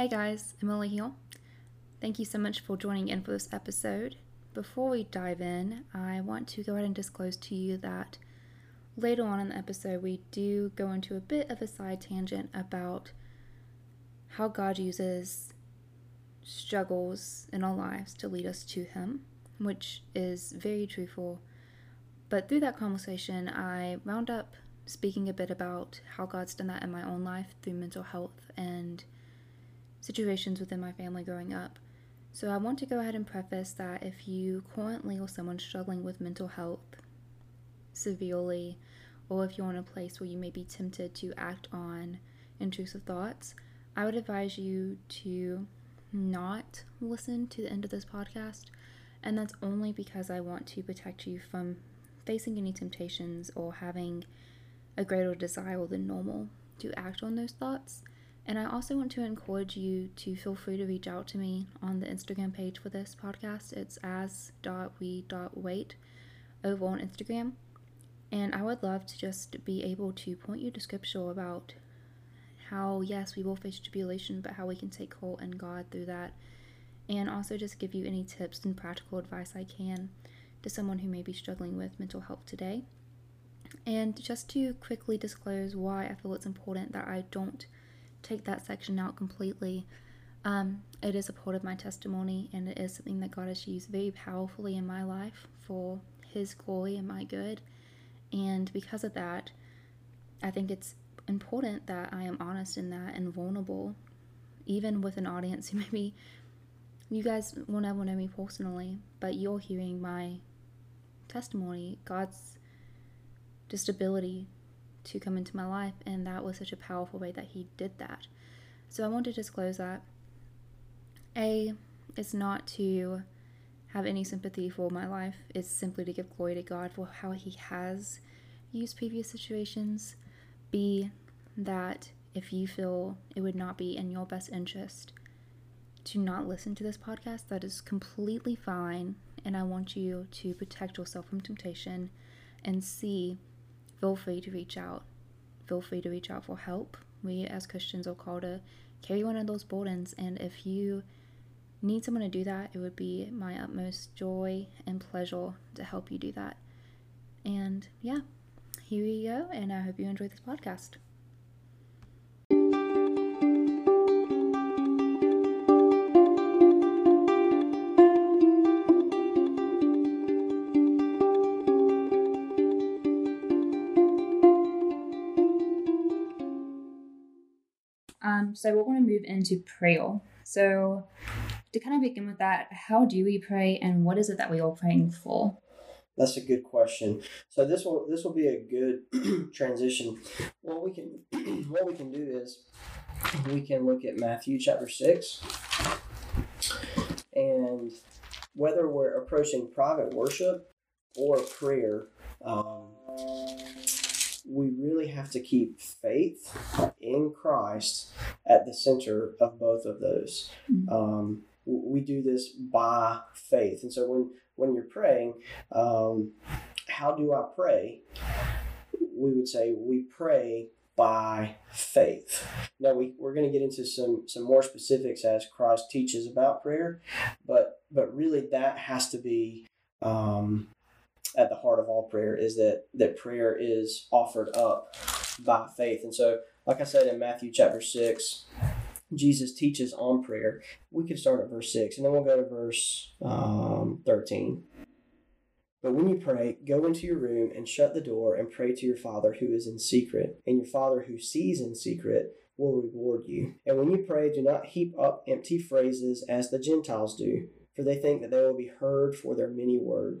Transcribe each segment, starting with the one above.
Hey guys, Emily here. Thank you so much for joining in for this episode. Before we dive in, I want to go ahead and disclose to you that later on in the episode, we do go into a bit of a side tangent about how God uses struggles in our lives to lead us to Him, which is very truthful. But through that conversation, I wound up speaking a bit about how God's done that in my own life through mental health and situations within my family growing up. So I want to go ahead and preface that if you currently or someone struggling with mental health severely, or if you're in a place where you may be tempted to act on intrusive thoughts, I would advise you to not listen to the end of this podcast. And that's only because I want to protect you from facing any temptations or having a greater desire than normal to act on those thoughts. And I also want to encourage you to feel free to reach out to me on the Instagram page for this podcast. It's as.we.wait over on Instagram. And I would love to just be able to point you to scripture about how, yes, we will face tribulation, but how we can take hold in God through that. And also just give you any tips and practical advice I can to someone who may be struggling with mental health today. And just to quickly disclose why I feel it's important that I don't take that section out completely. Um, it is a part of my testimony, and it is something that God has used very powerfully in my life for His glory and my good. And because of that, I think it's important that I am honest in that and vulnerable, even with an audience who maybe you guys will never know me personally, but you're hearing my testimony, God's just ability to come into my life, and that was such a powerful way that He did that. So I want to disclose that. A, it's not to have any sympathy for my life, it's simply to give glory to God for how He has used previous situations. B, that if you feel it would not be in your best interest to not listen to this podcast, that is completely fine. And I want you to protect yourself from temptation and see feel free to reach out. Feel free to reach out for help. We as Christians are called to carry one of those burdens, and if you need someone to do that, it would be my utmost joy and pleasure to help you do that. And yeah, here we go, and I hope you enjoy this podcast. Um, so we're going to move into prayer. So to kind of begin with that, how do we pray and what is it that we are praying for? That's a good question. So this will this will be a good transition. What we can what we can do is we can look at Matthew chapter six, and whether we're approaching private worship or prayer, um, we really have to keep faith in Christ at the center of both of those. Mm-hmm. Um, we do this by faith, and so when when you're praying, um, how do I pray? We would say we pray by faith. Now we, we're going to get into some some more specifics as Christ teaches about prayer, but but really that has to be um, at the heart of all prayer is that that prayer is offered up by faith. And so, like I said in Matthew chapter six, Jesus teaches on prayer. We could start at verse six, and then we'll go to verse um, thirteen. But when you pray, go into your room and shut the door and pray to your Father who is in secret, and your Father who sees in secret will reward you. And when you pray, do not heap up empty phrases as the Gentiles do, for they think that they will be heard for their many words.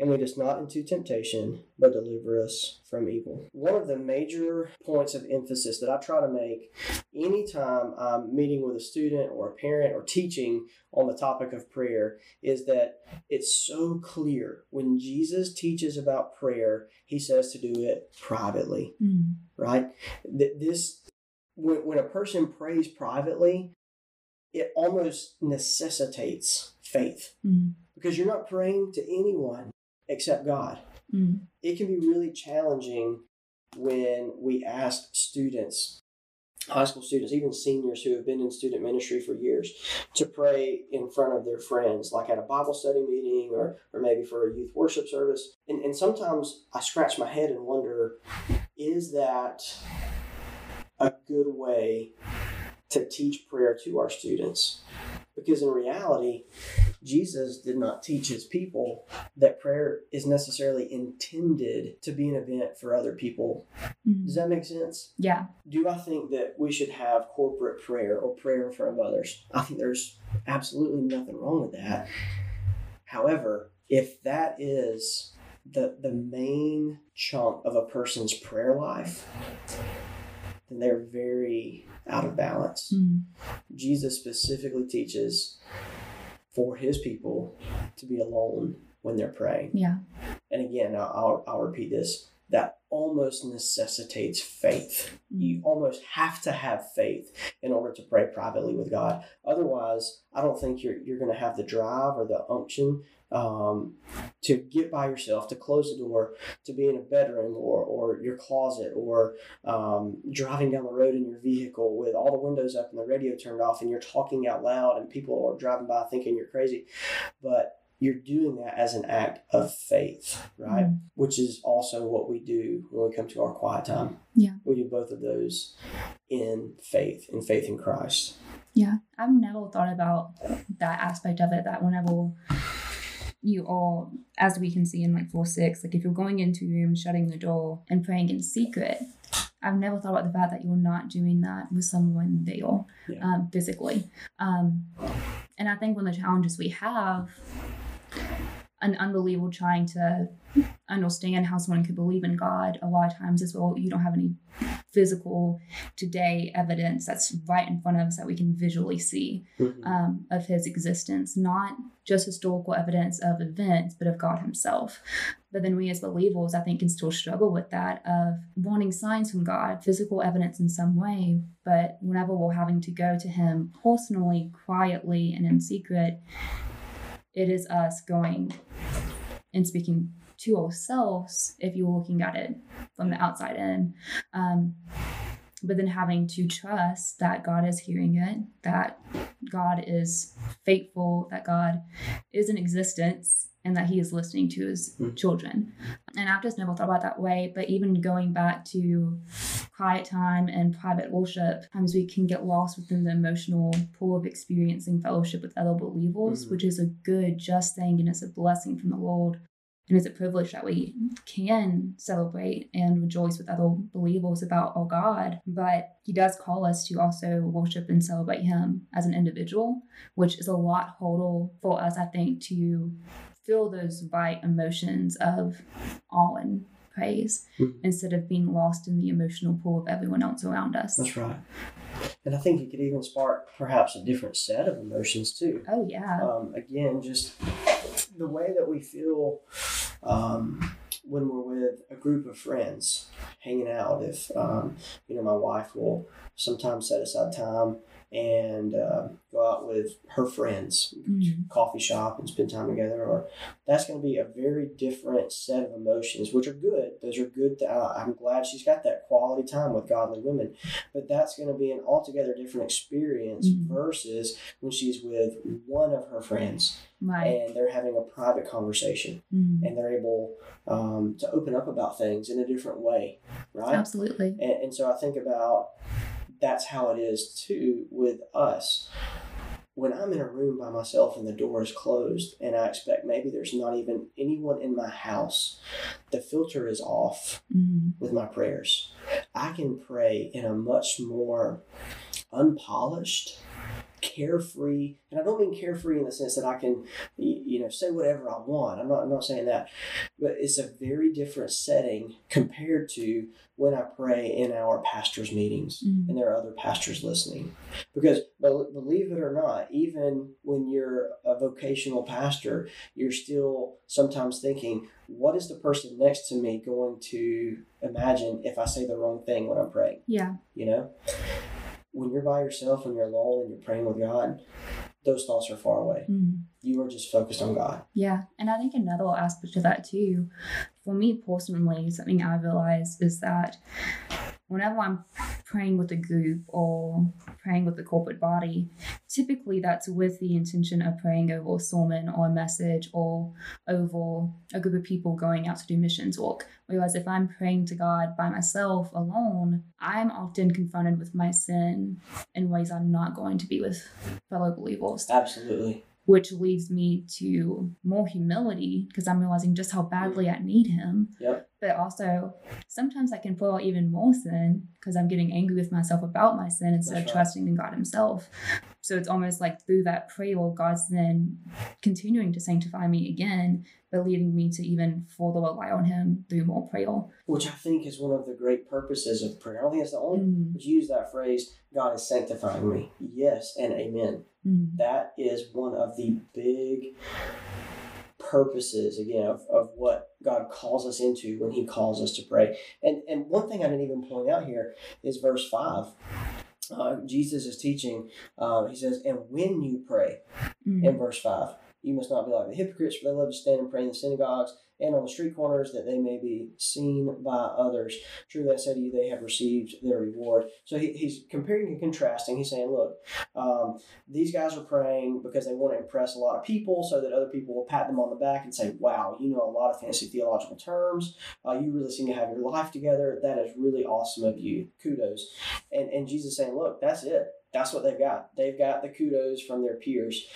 And lead us not into temptation, but deliver us from evil. One of the major points of emphasis that I try to make anytime I'm meeting with a student or a parent or teaching on the topic of prayer is that it's so clear when Jesus teaches about prayer, he says to do it privately, Mm. right? That this when, when a person prays privately, it almost necessitates faith Mm. because you're not praying to anyone except God. Mm. It can be really challenging when we ask students, high school students, even seniors who have been in student ministry for years, to pray in front of their friends, like at a Bible study meeting or, or maybe for a youth worship service. And, and sometimes I scratch my head and wonder is that a good way to teach prayer to our students? Because in reality, Jesus did not teach his people that prayer is necessarily intended to be an event for other people. Mm. Does that make sense? Yeah. Do I think that we should have corporate prayer or prayer in front of others? I think there's absolutely nothing wrong with that. However, if that is the the main chunk of a person's prayer life, then they're very out of balance. Mm. Jesus specifically teaches for his people to be alone when they're praying. Yeah. And again, I'll, I'll, repeat this that almost necessitates faith. Mm. You almost have to have faith in order to pray privately with God. Otherwise, I don't think you're, you're going to have the drive or the unction um, to get by yourself, to close the door, to be in a bedroom or, or your closet or um, driving down the road in your vehicle with all the windows up and the radio turned off and you're talking out loud and people are driving by thinking you're crazy. But you're doing that as an act of faith, right? Mm. Which is also what we do when we come to our quiet time. Yeah. We do both of those in faith, in faith in Christ. Yeah. I've never thought about that aspect of it that whenever you all, as we can see in like 4 6, like if you're going into your room, shutting the door, and praying in secret, I've never thought about the fact that you're not doing that with someone there Yeah. um, physically. Um, and I think one of the challenges we have, an unbelievable trying to understand how someone could believe in God, a lot of times as well, you don't have any physical today evidence that's right in front of us that we can visually see Mhm. um, of his existence, not just historical evidence of events, but of God himself. But then we as believers, I think, can still struggle with that of wanting signs from God, physical evidence in some way. But whenever we're having to go to him personally, quietly, and in secret, it is us going and speaking to ourselves if you're looking at it from the outside in. Um, but then having to trust that God is hearing it, that God is faithful, that God is in existence, and that He is listening to His Mhm. children. And I've just never thought about it that way. But even going back to quiet time and private worship, times we can get lost within the emotional pool of experiencing fellowship with other believers, Mhm. which is a good, just thing, and it's a blessing from the Lord. And it's a privilege that we can celebrate and rejoice with other believers about our God. But He does call us to also worship and celebrate Him as an individual, which is a lot harder for us, I think, to feel those right emotions of awe and praise Mhm. instead of being lost in the emotional pool of everyone else around us. That's right. And I think it could even spark perhaps a different set of emotions too. Oh, yeah. Um, again, just the way that we feel um, when we're with a group of friends hanging out. If um, you know, my wife will sometimes set aside time and uh, go out with her friends, Mhm. coffee shop, and spend time together. Or that's going to be a very different set of emotions, which are good. Those are good. Uh, I'm glad she's got that quality time with godly women, but that's going to be an altogether different experience Mhm. versus when she's with one of her friends Right. and they're having a private conversation Mhm. and they're able um, to open up about things in a different way, right? Absolutely. And, and so I think about that's how it is too with us. When I'm in a room by myself and the door is closed, and I expect maybe there's not even anyone in my house, the filter is off Mhm. with my prayers. I can pray in a much more unpolished carefree, and I don't mean carefree in the sense that I can, you know, say whatever I want. I'm not, I'm not saying that, but it's a very different setting compared to when I pray in our pastors' meetings Mhm. and there are other pastors listening. Because believe it or not, even when you're a vocational pastor, you're still sometimes thinking, what is the person next to me going to imagine if I say the wrong thing when I'm praying? Yeah. You know? When you're by yourself, when you're alone and you're praying with God, those thoughts are far away. Mhm. You are just focused on God. Yeah, and I think another aspect of that too, for me personally, something I realized is that whenever I'm praying with a group or praying with the corporate body, typically that's with the intention of praying over a sermon or a message or over a group of people going out to do missions work. Whereas if I'm praying to God by myself alone, I'm often confronted with my sin in ways I'm not going to be with fellow believers Absolutely. Which leads me to more humility because I'm realizing just how badly I need him. Yep. But also, sometimes I can pull out even more sin because I'm getting angry with myself about my sin instead That's of right. trusting in God Himself. So it's almost like through that prayer, God's then continuing to sanctify me again, but leading me to even further rely on Him through more prayer. Which I think is one of the great purposes of prayer. I don't think it's the only Mm, but you use that phrase, God is sanctifying me. Yes and amen. mm, That is one of the big purposes again of, of what God calls us into when He calls us to pray. And and one thing I didn't even point out here is verse five. Uh, Jesus is teaching. Uh, he says, "And when you pray, mm. in verse 5. You must not be like the hypocrites, for they love to stand and pray in the synagogues and on the street corners that they may be seen by others. Truly I say to you, they have received their reward. So he, he's comparing and contrasting. He's saying, look, um, these guys are praying because they want to impress a lot of people so that other people will pat them on the back and say, wow, you know a lot of fancy theological terms. Uh, you really seem to have your life together. That is really awesome of you. Kudos. And, and Jesus saying, look, that's it. That's what they've got. They've got the kudos from their peers.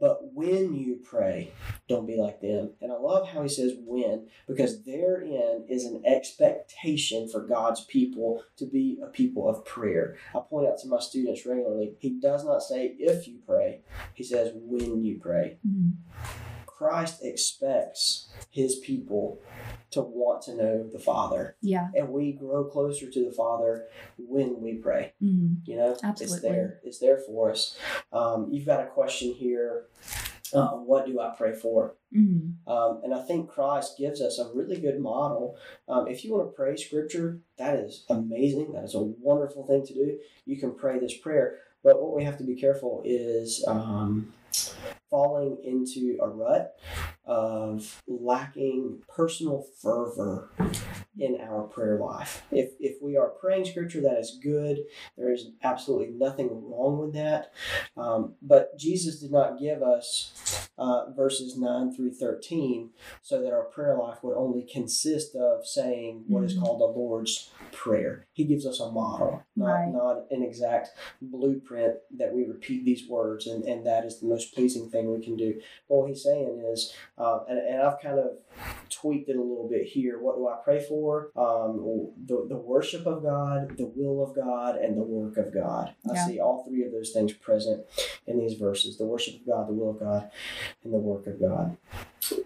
But when you pray, don't be like them. And I love how he says when, because therein is an expectation for God's people to be a people of prayer. I point out to my students regularly, he does not say if you pray, he says when you pray. Mm. Christ expects his people to want to know the Father. Yeah. And we grow closer to the Father when we pray. Mm. You know, Absolutely. it's there. It's there for us. Um, you've got a question here. Uh, what do I pray for? Mm. Um, and I think Christ gives us a really good model. Um, if you want to pray Scripture, that is amazing. That is a wonderful thing to do. You can pray this prayer. But what we have to be careful is um, falling into a rut of lacking personal fervor in our prayer life. If, if we are praying Scripture, that is good. There is absolutely nothing wrong with that. Um, but Jesus did not give us uh, verses 9 through 13 so that our prayer life would only consist of saying what is Mhm. called the Lord's Prayer. He gives us a model, not, Right. not an exact blueprint that we repeat these words, and, and that is the most pleasing thing we can do. But what he's saying is, uh, and, and I've kind of tweaked it a little bit here. What do I pray for? Um, the, the worship of God, the will of God, and the work of God. I Yeah. see all three of those things present in these verses the worship of God, the will of God, and the work of God.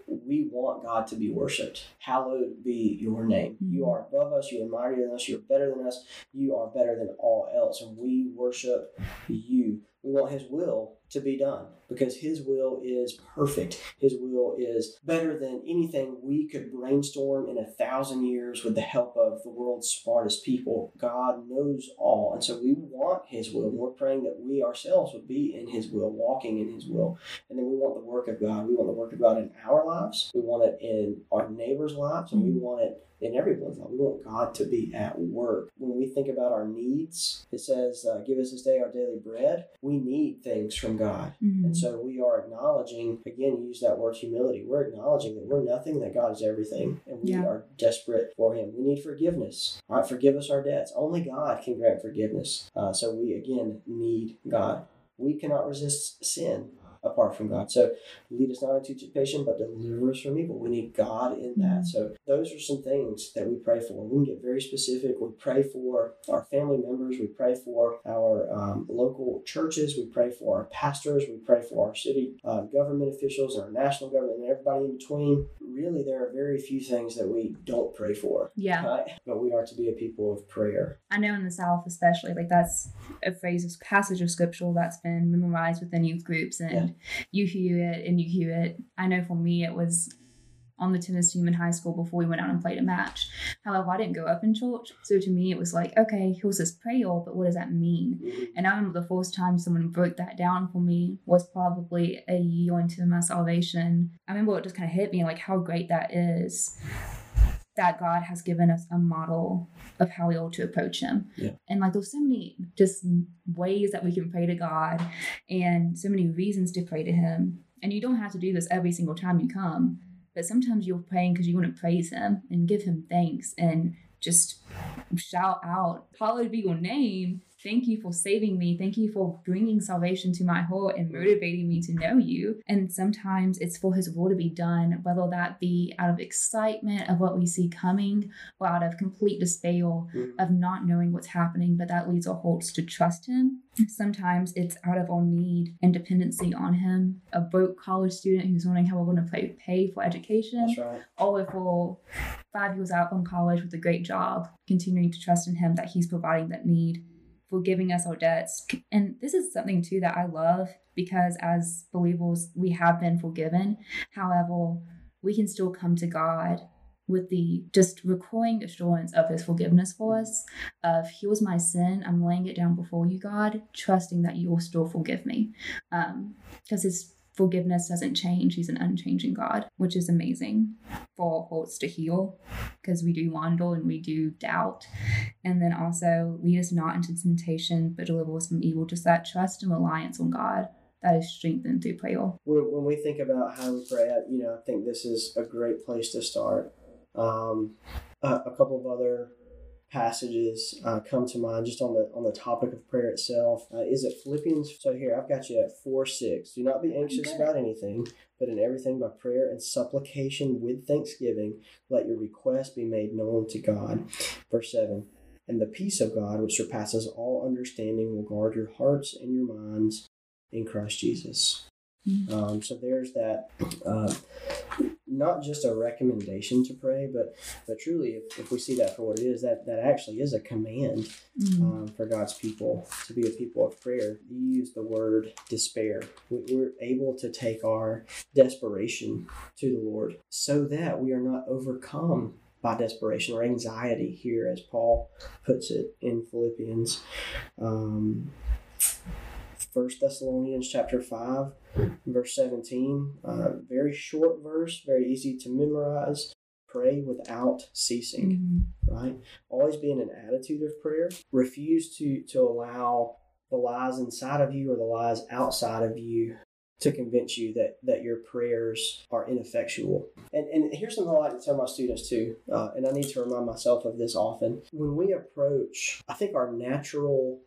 We want God to be worshiped. Hallowed be your name. You Mhm. are above us. You are mightier than us. You are better than us. You are better than all else. And we worship you. We want His will to be done because His will is perfect. His will is better than anything we could brainstorm in a thousand years with the help of the world's smartest people. God knows all. And so we want His will. We're praying that we ourselves would be in His will, walking in His will. And then we want the work of God. We want the work of God in our lives. We want it in our neighbors' lives. And we Mhm. want it in everyone's life. We want God to be at work. When we think about our needs, it says, uh, Give us this day our daily bread. We need things from God. Mm. And so we are acknowledging, again, use that word humility. We're acknowledging that we're nothing, that God is everything, and we Yeah. are desperate for Him. We need forgiveness. All right, forgive us our debts. Only God can grant forgiveness. Uh, so we, again, need God. We cannot resist sin. Apart from God. So lead us not into temptation, but deliver us from evil. We need God in that. Mhm. So those are some things that we pray for. We can get very specific. We pray for our family members. We pray for our um, local churches. We pray for our pastors. We pray for our city uh, government officials and our national government and everybody in between. Really, there are very few things that we don't pray for. Yeah. But we are to be a people of prayer. I know in the South, especially, like that's a phrase, a passage of scripture that's been memorized within youth groups, and you hear it and you hear it. I know for me, it was on the tennis team in high school before we went out and played a match. However, I didn't go up in church, so to me, it was like, okay, here's this prayer, but what does that mean? And I remember the first time someone broke that down for me was probably a year into my salvation. I remember it just kind of hit me like how great that is that God has given us a model of how we ought to approach Him. Yeah. And like there's so many just ways that we can pray to God and so many reasons to pray to Him. And you don't have to do this every single time you come, but sometimes you're praying because you want to praise Him and give Him thanks and just shout out, Hallowed be your name. Thank you for saving me. Thank you for bringing salvation to my heart and motivating me to know you. And sometimes it's for His will to be done, whether that be out of excitement of what we see coming or out of complete despair Mhm. of not knowing what's happening, but that leads our hearts to trust Him. Sometimes it's out of our need and dependency on Him. A broke college student who's wondering how we're going to pay, pay for education That's right. or if we're five years out from college with a great job, continuing to trust in Him that He's providing that need, forgiving us our debts. And this is something too that I love because as believers, we have been forgiven. However, we can still come to God with the just recurring assurance of his forgiveness for us of here's my sin i'm laying it down before you god trusting that you will still forgive me um because his forgiveness doesn't change. He's an unchanging god which is amazing for hearts to heal because we do wander and we do doubt. And then also lead us not into temptation but deliver us from evil. Just that trust and reliance on god that is strengthened through prayer. When, we think about how we pray, you know, I think this is a great place to start. Um, a, a couple of other passages uh, come to mind just on the on the topic of prayer itself. Uh, is it Philippians? So here I've got you at four six. Do not be anxious about anything, but in everything by prayer and supplication with thanksgiving, let your request be made known to God. Verse seven. And the peace of God, which surpasses all understanding, will guard your hearts and your minds in Christ Jesus. Mhm. Um, so there's that, uh, not just a recommendation to pray, but but truly, if, if we see that for what it is, that that actually is a command Mm. um, for God's people to be a people of prayer. You use the word despair. We, we're able to take our desperation to the Lord so that we are not overcome by desperation or anxiety here, as Paul puts it in Philippians. Um, First Thessalonians chapter five, verse seventeen. Uh, very short verse, very easy to memorize. Pray without ceasing Mhm. right? Always be in an attitude of prayer. Refuse to to allow the lies inside of you or the lies outside of you to convince you that that your prayers are ineffectual. And and here's something I like to tell my students too, uh, and I need to remind myself of this often. When we approach, I think our natural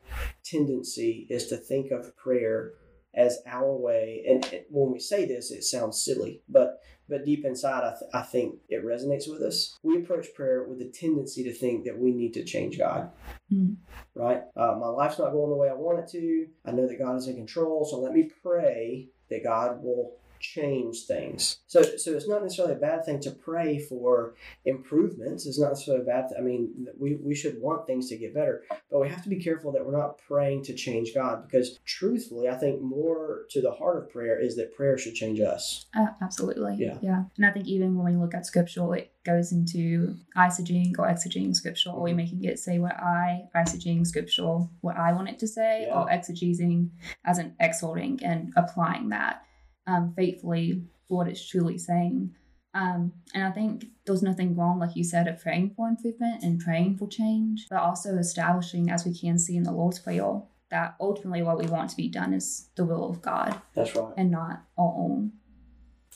tendency is to think of prayer as our way. And when we say this, it sounds silly, but but deep inside, I, th- I think it resonates with us. We approach prayer with a tendency to think that we need to change God, Mm. right? Uh, my life's not going the way I want it to. I know that God is in control, so let me pray that God will change things. So, so it's not necessarily a bad thing to pray for improvements. It's not necessarily a bad. Th- I mean, we we should want things to get better, but we have to be careful that we're not praying to change God because, truthfully, I think more to the heart of prayer is that prayer should change us. Uh, absolutely. Yeah. Yeah. And I think even when we look at scripture, it goes into eisegeting or exegeting scripture, or we making it say what I, eisegeting scripture, what I want it to say, or exegesing as an exhorting and applying that um, faithfully for what it's truly saying. Um, and I think there's nothing wrong, like you said, of praying for improvement and praying for change, but also establishing, as we can see in the Lord's Prayer, that ultimately what we want to be done is the will of God That's right. and not our own.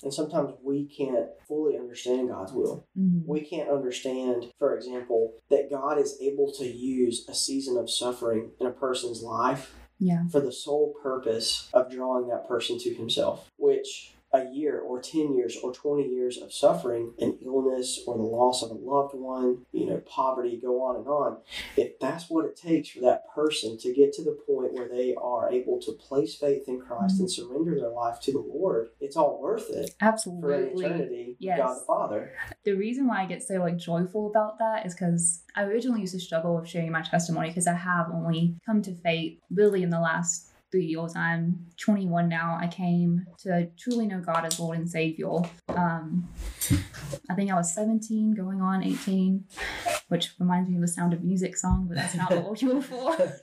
And sometimes we can't fully understand God's will. Mhm. We can't understand, for example, that God is able to use a season of suffering in a person's life Yeah. for the sole purpose of drawing that person to himself, which a year or 10 years or 20 years of suffering, an illness or the loss of a loved one, you know, poverty, go on and on. If that's what it takes for that person to get to the point where they are able to place faith in Christ mm-hmm. and surrender their life to the Lord, it's all worth it Absolutely. for eternity Yes. God the Father. The reason why I get so like joyful about that is because I originally used to struggle with sharing my testimony because I have only come to faith really in the last three years. I'm 21 now. I came to truly know God as Lord and Savior. Um, I think I was 17, going on 18, which reminds me of the Sound of Music song, but that's not what we're here for.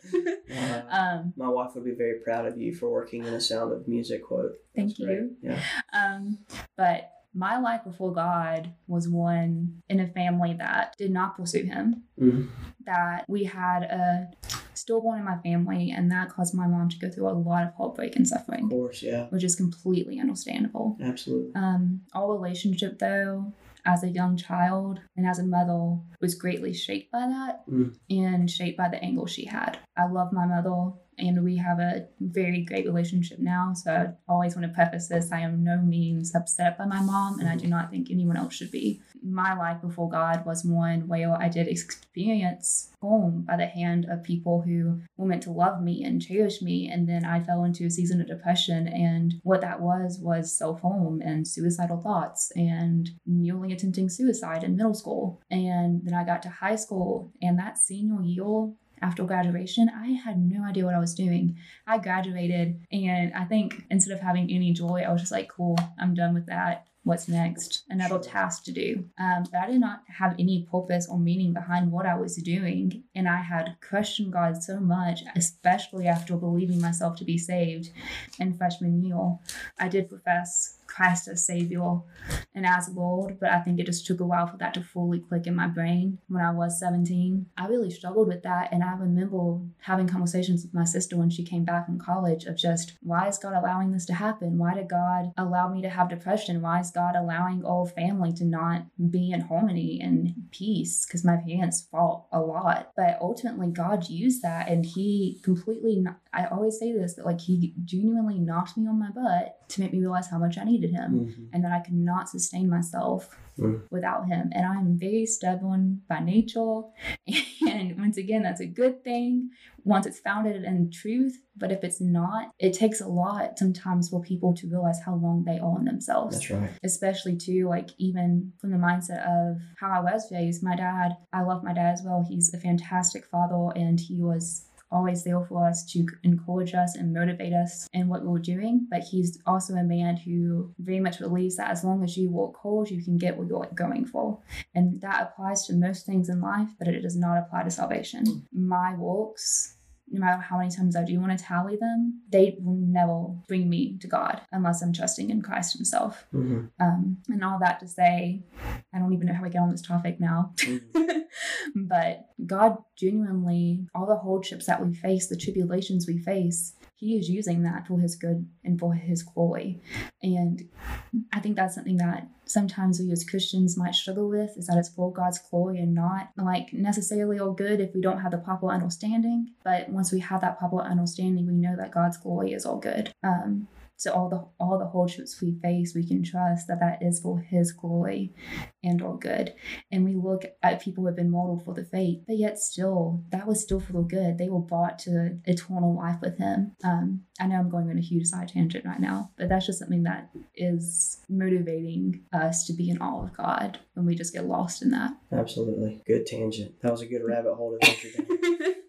Uh, um, my wife would be very proud of you for working in a Sound of Music quote. Thank That's great. you. Yeah. Um, but my life before God was one in a family that did not pursue Him. Mhm. That we had a stillborn in my family, and that caused my mom to go through a lot of heartbreak and suffering. Of course, yeah. which is completely understandable. Absolutely. Um, our relationship, though, as a young child and as a mother, was greatly shaped by that Mm. and shaped by the angle she had. I love my mother, and we have a very great relationship now. So I always want to preface this I am no means upset by my mom, and I do not think anyone else should be. My life before God was one where I did experience home by the hand of people who were meant to love me and cherish me. And then I fell into a season of depression. And what that was was self harm and suicidal thoughts and nearly attempting suicide in middle school. And then I got to high school, and that senior year, after graduation, I had no idea what I was doing. I graduated, and I think instead of having any joy, I was just like, cool, I'm done with that. What's next? Another task to do. Um, but I did not have any purpose or meaning behind what I was doing. And I had questioned God so much, especially after believing myself to be saved in freshman year. I did profess Christ as Savior and as Lord, but I think it just took a while for that to fully click in my brain when I was 17. I really struggled with that, and I remember having conversations with my sister when she came back from college of just, why is God allowing this to happen? Why did God allow me to have depression? Why is God allowing all family to not be in harmony and peace? Because my parents fought a lot, but ultimately God used that, and He completely. I always say this that like He genuinely knocked me on my butt to make me realize how much I needed Him Mhm. and that I could not sustain myself Mm. without him. And I'm very stubborn by nature. And once again, that's a good thing once it's founded in truth. But if it's not, it takes a lot sometimes for people to realize how long they are in themselves That's right. especially too like even from the mindset of how I was raised. My dad, I love my dad as well. He's a fantastic father, and he was always there for us to encourage us and motivate us in what we're doing. But he's also a man who very much believes that as long as you walk hard, you can get what you're going for. And that applies to most things in life, but it does not apply to salvation. My works no matter how many times I do want to tally them, they will never bring me to God unless I'm trusting in Christ Himself. Mhm. Um, and all that to say, I don't even know how we get on this topic now. Mhm. but God genuinely, all the hardships that we face, the tribulations we face, He is using that for His good and for His glory. And I think that's something that sometimes we as Christians might struggle with is that it's for God's glory and not like necessarily all good if we don't have the proper understanding. But once we have that proper understanding, we know that God's glory is all good. Um, so all the all the hardships we face, we can trust that that is for His glory and all good. And we look at people who have been modeled for the faith, but yet still, that was still for the good. They were brought to eternal life with Him. Um, I know I'm going on a huge side tangent right now, but that's just something that is motivating us to be in awe of God when we just get lost in that. Absolutely. Good tangent. That was a good rabbit hole to venture down.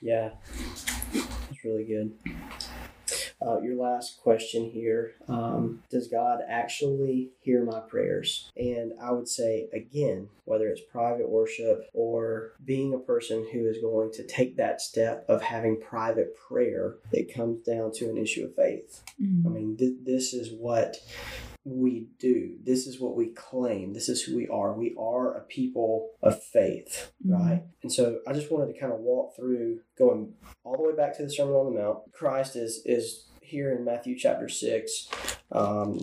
Yeah. it's really good. Uh, your last question here um, Does God actually hear my prayers? And I would say, again, whether it's private worship or being a person who is going to take that step of having private prayer, it comes down to an issue of faith. I Mm. mean, th- this is what we do. This is what we claim. This is who we are. We are a people of faith, Mhm. right? And so I just wanted to kind of walk through going all the way back to the Sermon on the Mount. Christ is is here in Matthew chapter six. Um,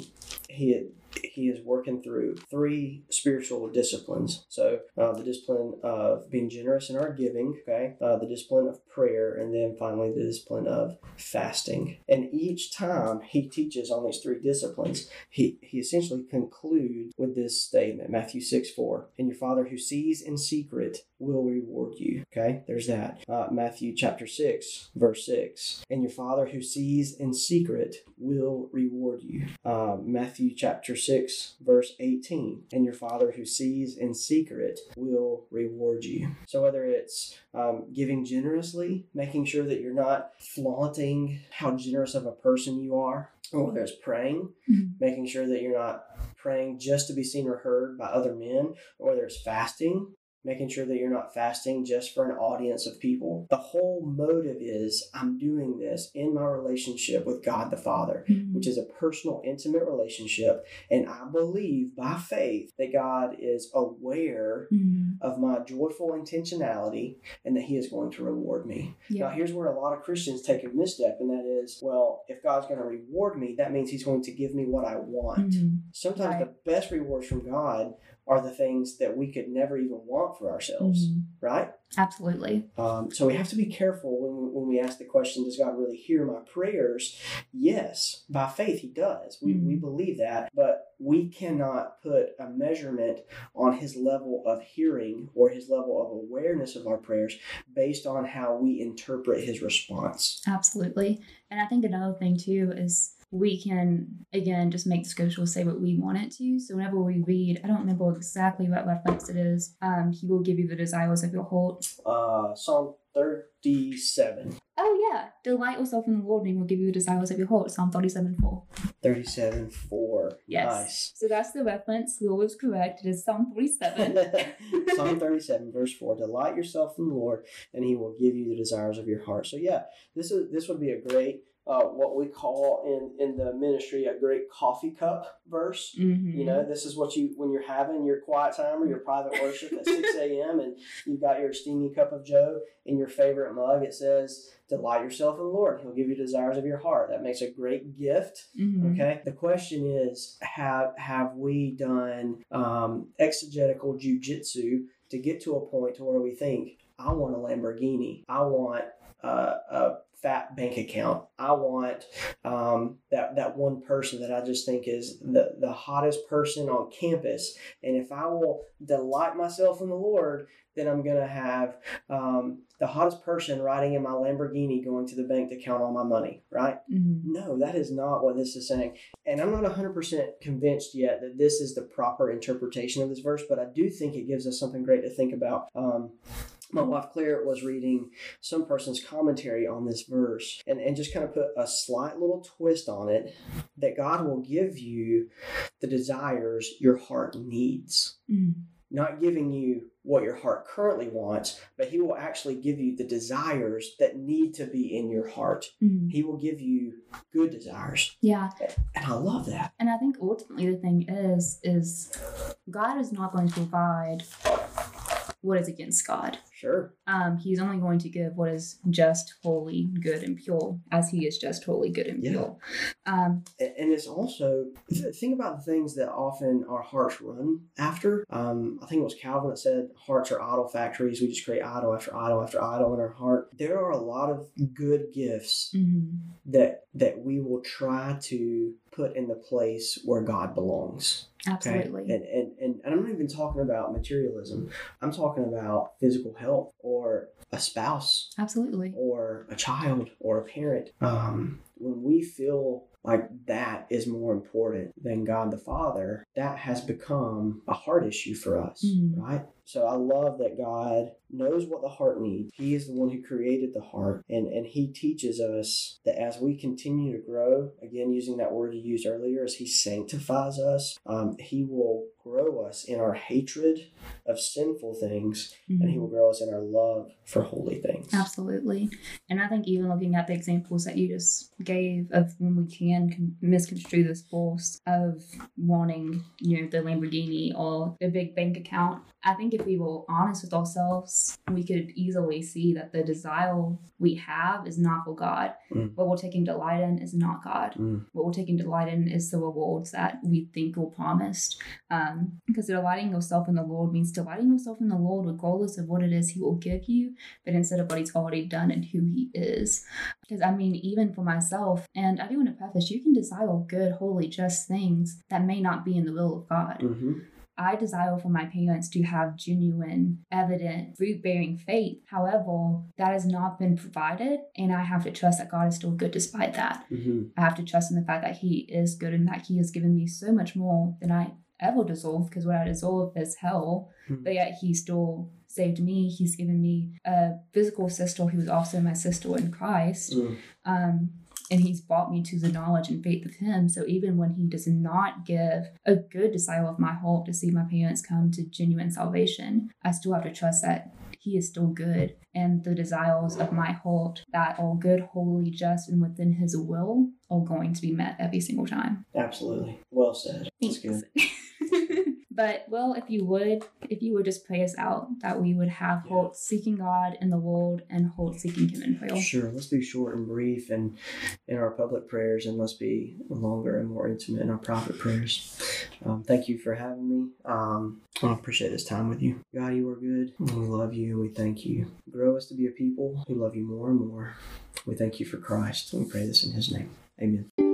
he he is working through three spiritual disciplines. So uh, the discipline of being generous in our giving, okay, uh, the discipline of prayer, and then finally the discipline of fasting. And each time he teaches on these three disciplines, he, he essentially concludes with this statement Matthew 6 4. And your Father who sees in secret will reward you. Okay, there's that. Uh, Matthew chapter 6, verse 6. And your Father who sees in secret will reward you. Uh, Matthew chapter 6, verse 18. And your Father who sees in secret will reward you. So whether it's um, giving generously, making sure that you're not flaunting how generous of a person you are, or whether it's praying, Mhm. making sure that you're not praying just to be seen or heard by other men, or whether it's fasting, making sure that you're not fasting just for an audience of people. The whole motive is I'm doing this in my relationship with God the Father, which is a personal, intimate relationship. And I believe by faith that God is aware Mhm. of my joyful intentionality and that He is going to reward me. Now, here's where a lot of Christians take a misstep, and that is, well, if God's going to reward me, that means He's going to give me what I want. Mhm. Sometimes Right. the best rewards from God are the things that we could never even want for ourselves, Mhm. right? Absolutely. Um, so we have to be careful when we, when we ask the question, does God really hear my prayers? Yes, by faith he does. We, we Mhm. believe that, but we cannot put a measurement on his level of hearing or his level of awareness of our prayers based on how we interpret his response. Absolutely. And I think another thing too is we can again just make scripture say what we want it to. So whenever we read, I don't remember exactly what reference it is. Um, he will give you the desires of your heart. Uh, Psalm 37. Oh yeah, delight yourself in the Lord, and He will give you the desires of your heart. Psalm thirty-seven four. 37 4. Yes. Nice. So that's the reference. Will was correct. It is Psalm thirty-seven. Psalm 37, verse 4. Delight yourself in the Lord, and he will give you the desires of your heart. So yeah, this is this would be a great uh, what we call in in the ministry a great coffee cup verse. mm-hmm. You know, this is what you when you're having your quiet time or your private worship at 6 a.m. and you've got your steamy cup of Joe in your favorite mug. It says, Delight yourself in the Lord. He'll give you desires of your heart. That makes a great gift Mm-hmm. Okay. The question is, have have we done um, exegetical jujitsu to get to a point to where we think, I want a Lamborghini, I want uh, a fat bank account, I want um, that that one person that I just think is the the hottest person on campus, and if I will delight myself in the Lord, then I'm gonna have um, the hottest person riding in my Lamborghini going to the bank to count all my money, right? Mm-hmm. No, that is not what this is saying. And I'm not 100% convinced yet that this is the proper interpretation of this verse, but I do think it gives us something great to think about. Um, my wife Claire was reading some person's commentary on this verse and, and just kind of put a slight little twist on it that God will give you the desires your heart needs Mm-hmm. not giving you what your heart currently wants, but He will actually give you the desires that need to be in your heart. Mm-hmm. He will give you good desires. Yeah, And I love that. and I think ultimately the thing is, is God is not going to provide what is against God. Sure. Um, he's only going to give what is just, holy, good, and pure, as he is just, holy, good, and Yeah. pure. Um, And it's also, think about the things that often our hearts run after. Um, I think it was Calvin that said, hearts are idol factories. We just create idol after idol after idol in our heart. There are a lot of good gifts mhm. that that we will try to put in the place where God belongs. Okay? Absolutely. And, and, and, and I'm not even talking about materialism. I'm talking about physical health or a spouse Absolutely. or a child or a parent. Um, when we feel like that is more important than God the Father, that has become a heart issue for us, Mhm. right? So I love that God knows what the heart needs. He is the one who created the heart, and, and He teaches us that as we continue to grow, again, using that word you used earlier, as He sanctifies us, um, He will grow us in our hatred of sinful things, and He Mhm. will grow us in our love for holy things. Absolutely. And I think even looking at the examples that you just gave of when we can con- misconstrue this force of wanting, you know, the Lamborghini or the big bank account, I think if we were honest with ourselves, we could easily see that the desire we have is not for God. Mm. What we're taking delight in is not God. Mm. What we're taking delight in is the rewards that we think were promised. Um, because delighting yourself in the Lord means delighting yourself in the Lord regardless of what it is He will give you, but instead of what He's already done and who He is. Because I mean, even for myself, and I do want to preface, you can desire good, holy, just things that may not be in the will of God. hmm I desire for my parents to have genuine, evident, fruit bearing faith. However, that has not been provided, and I have to trust that God is still good despite that. hmm I have to trust in the fact that He is good and that He has given me so much more than I ever deserve, because what I deserve is hell, Mhm. but yet He still saved me. He's given me a physical sister who is also my sister in Christ Mm. um, and he's brought me to the knowledge and faith of him. So even when he does not give a good desire of my heart to see my parents come to genuine salvation, I still have to trust that he is still good and the desires of my heart that are good, holy, just, and within his will are going to be met every single time. Absolutely. Well said. That's good. but well, if you would, if you would just pray us out, that we would have Yeah. heart seeking God in the world and heart seeking Him in prayer. Sure. Let's be short and brief and in our public prayers, and let's be longer and more intimate in our private prayers. Um, thank you for having me. Um, I appreciate this time with you. God, you are good. We love you we thank you. Grow us to be a people who love you more and more. We thank you for Christ. We pray this in his name. Amen.